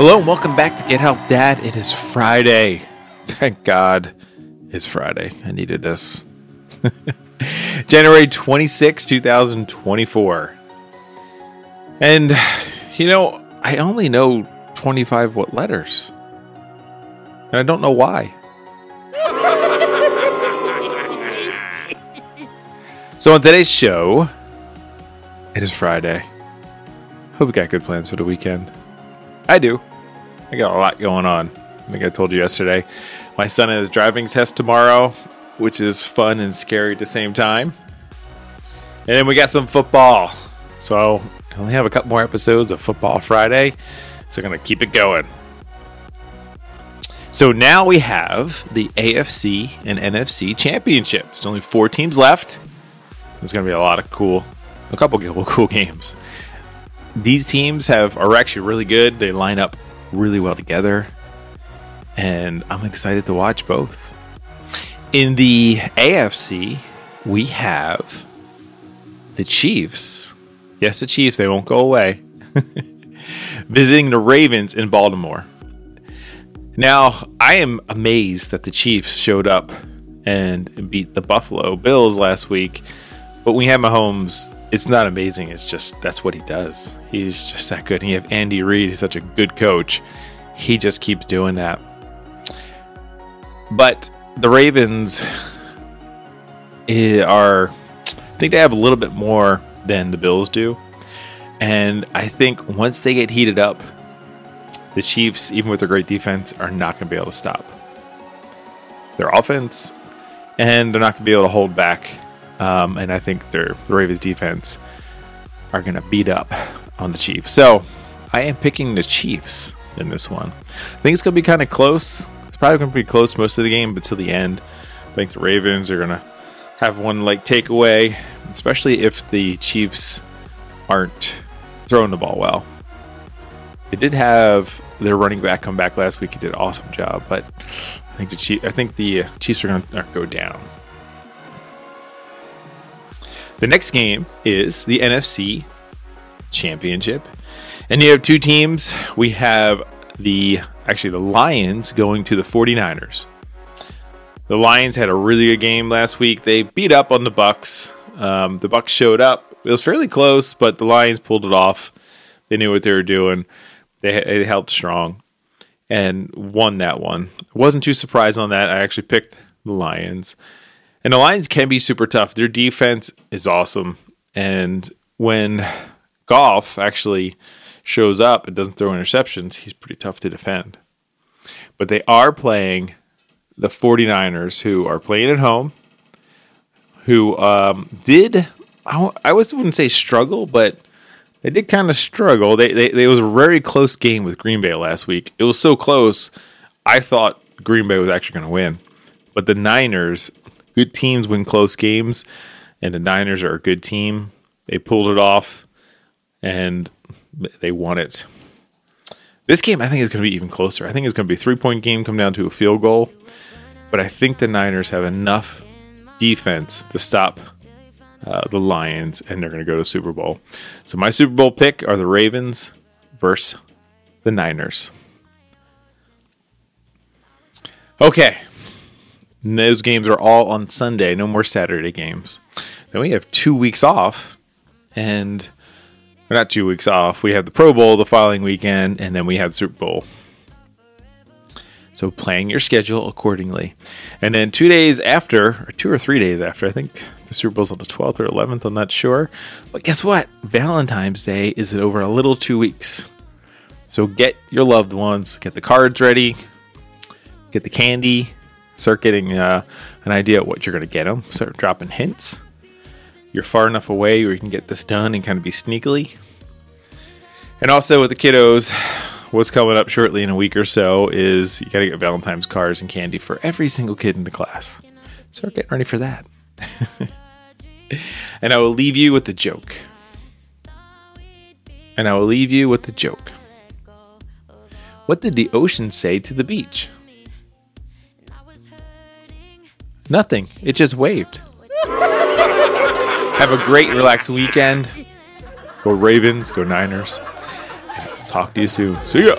Hello and welcome back to Get Help Dad. It is Friday. Thank God it's Friday. I needed this. January 26, 2024. And, you know, I only know 25 what letters. And I don't know why. so on today's show, it is Friday. Hope you got good plans for the weekend. I do. I got a lot going on. I think I told you yesterday. My son has driving test tomorrow, which is fun and scary at the same time. And then we got some football. So I only have a couple more episodes of Football Friday. So I'm going to keep it going. So now we have the AFC and NFC championship. There's only four teams left. There's going to be a lot of cool, a couple of cool games these teams have are actually really good. They line up really well together, and I'm excited to watch both. In the AFC, we have the Chiefs. Yes, the Chiefs. They won't go away. Visiting the Ravens in Baltimore. Now, I am amazed that the Chiefs showed up and beat the Buffalo Bills last week. But we have Mahomes it's not amazing. It's just that's what he does. He's just that good. And you have Andy Reid. He's such a good coach. He just keeps doing that. But the Ravens eh, are, I think they have a little bit more than the Bills do. And I think once they get heated up, the Chiefs, even with their great defense, are not going to be able to stop their offense, and they're not going to be able to hold back um, and I think their the Ravens defense are going to beat up on the Chiefs. So I am picking the Chiefs in this one. I think it's going to be kind of close. It's probably going to be close most of the game, but till the end, I think the Ravens are going to have one like takeaway, especially if the Chiefs aren't throwing the ball well. They did have their running back come back last week. He did an awesome job, but I think the Chief, I think the Chiefs are going to go down. The next game is the NFC Championship. And you have two teams. We have the actually the Lions going to the 49ers. The Lions had a really good game last week. They beat up on the Bucks. Um, the Bucks showed up. It was fairly close, but the Lions pulled it off. They knew what they were doing. They, they held strong and won that one. wasn't too surprised on that. I actually picked the Lions. And the Lions can be super tough. Their defense is awesome. And when Goff actually shows up and doesn't throw interceptions, he's pretty tough to defend. But they are playing the 49ers, who are playing at home, who um, did, I, I wouldn't say struggle, but they did kind of struggle. They, they, they, it was a very close game with Green Bay last week. It was so close, I thought Green Bay was actually going to win. But the Niners good teams win close games, and the Niners are a good team. They pulled it off, and they won it. This game, I think, is going to be even closer. I think it's going to be a three point game, come down to a field goal. But I think the Niners have enough defense to stop uh, the Lions, and they're going to go to Super Bowl. So my Super Bowl pick are the Ravens versus the Niners. Okay, and those games are all on Sunday, no more Saturday games. Then we have two weeks off, and we're not two weeks off. We have the Pro Bowl the following weekend, and then we have Super Bowl. So playing your schedule accordingly. And then two days after, or two or three days after, I think the Super Bowl's on the 12th or 11th, I'm not sure. But guess what? Valentine's Day is in over a little two weeks. So get your loved ones, get the cards ready, get the candy, start getting uh, an idea of what you're going to get them. Start dropping hints. You're far enough away where you can get this done and kind of be sneakily. And also with the kiddos, what's coming up shortly in a week or so is you got to get Valentine's cards and candy for every single kid in the class. Start getting ready for that. and I will leave you with the joke. And I will leave you with the joke. What did the ocean say to the beach? Nothing. It just waved. Have a great, relaxed weekend. Go Ravens. Go Niners. Talk to you soon. See ya.